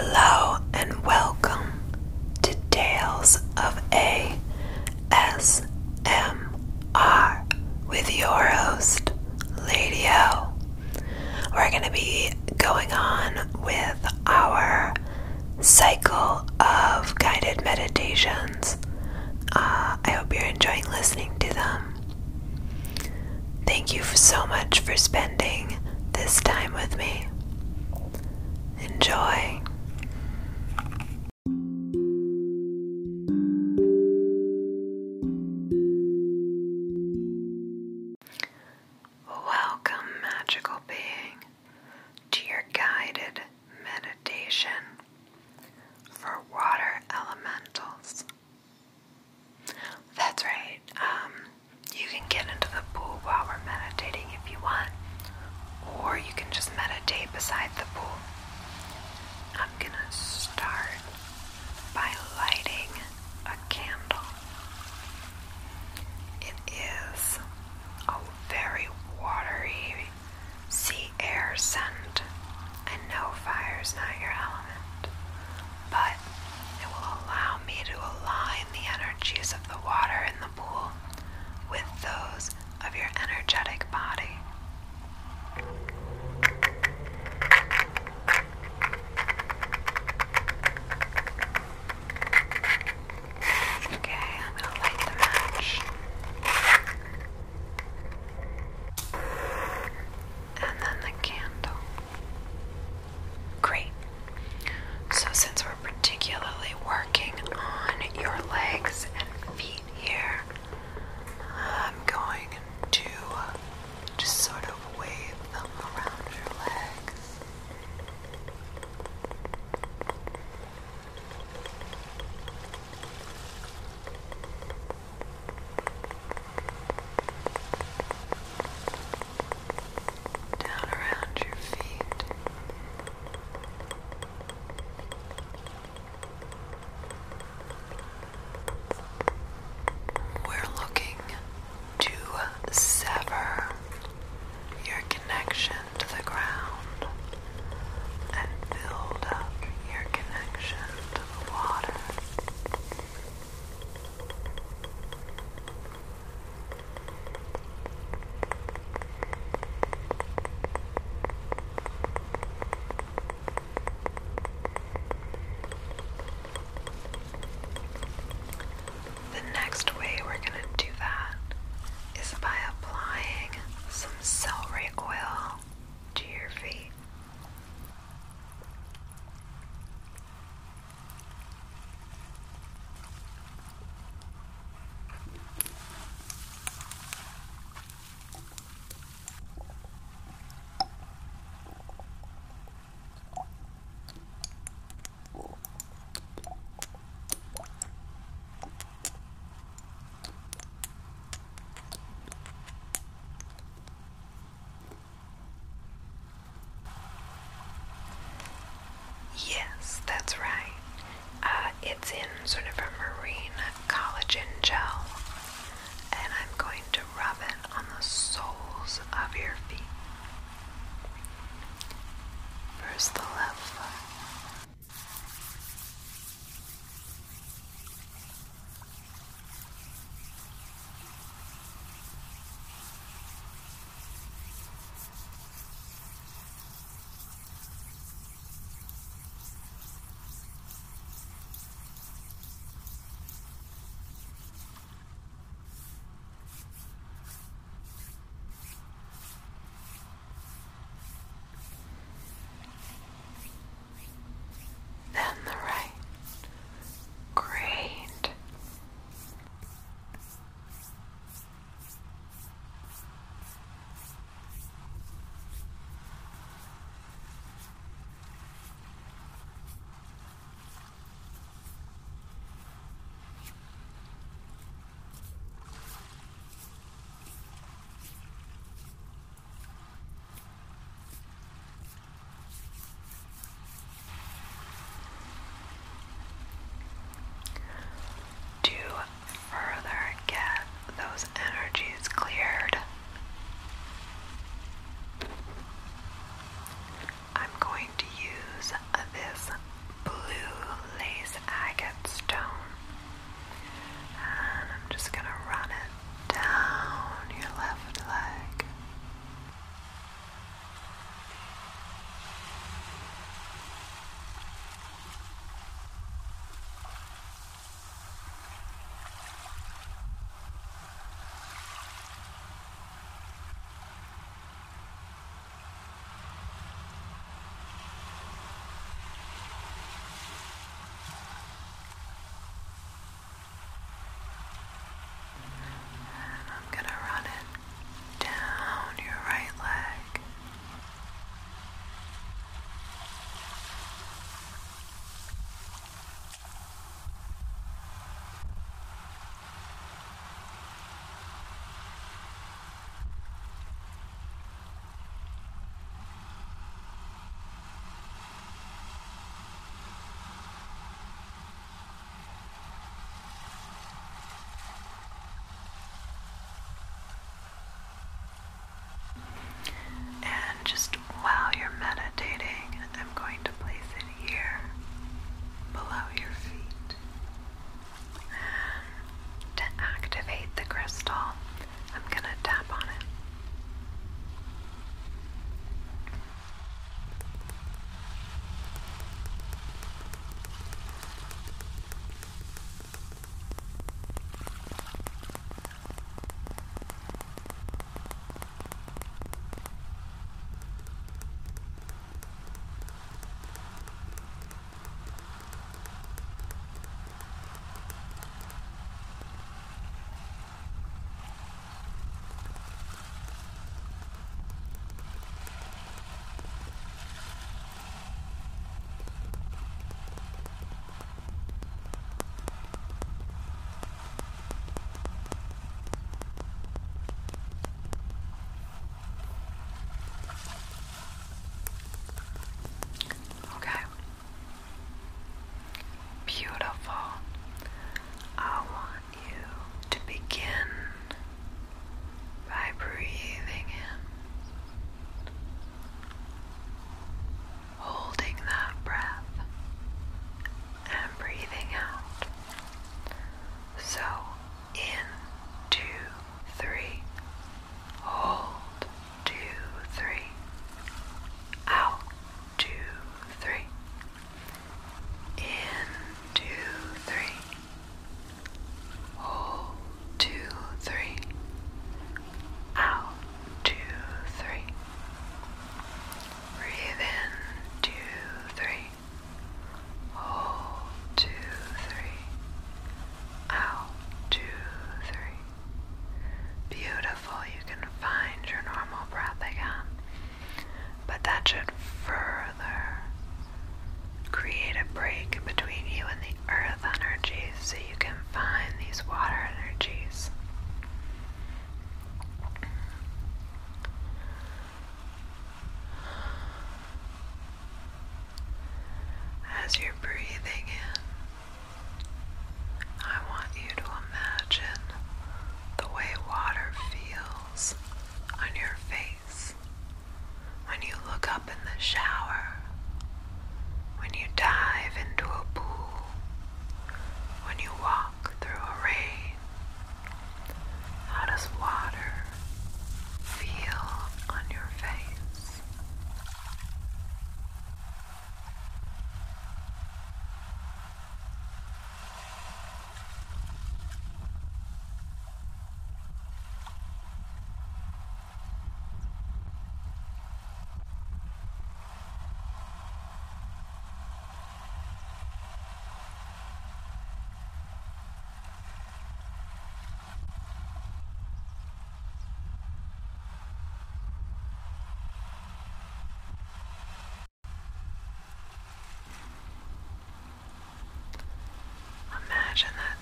Hello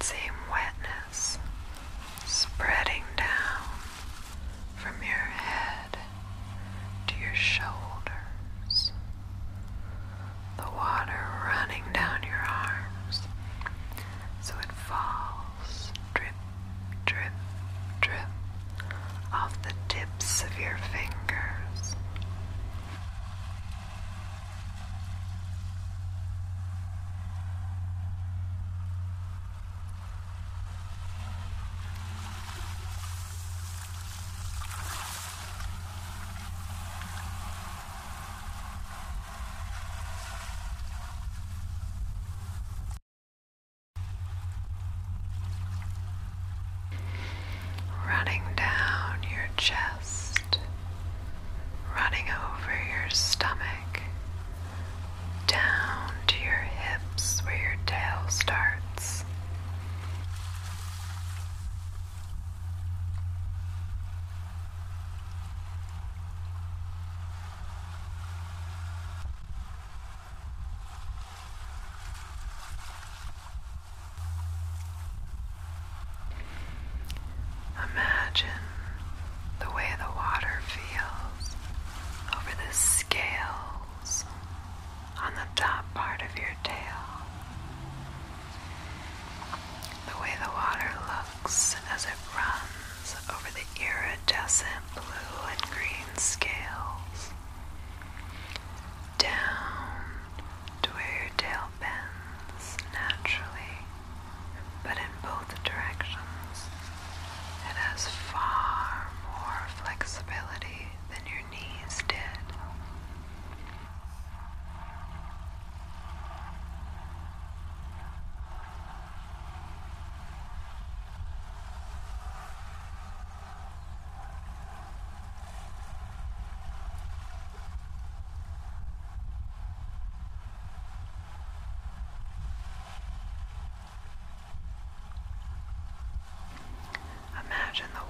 same wetness spreading down from your head to your shoulders, the water running down your arms so it falls drip, drip, drip off the tips of your fingers. imagine the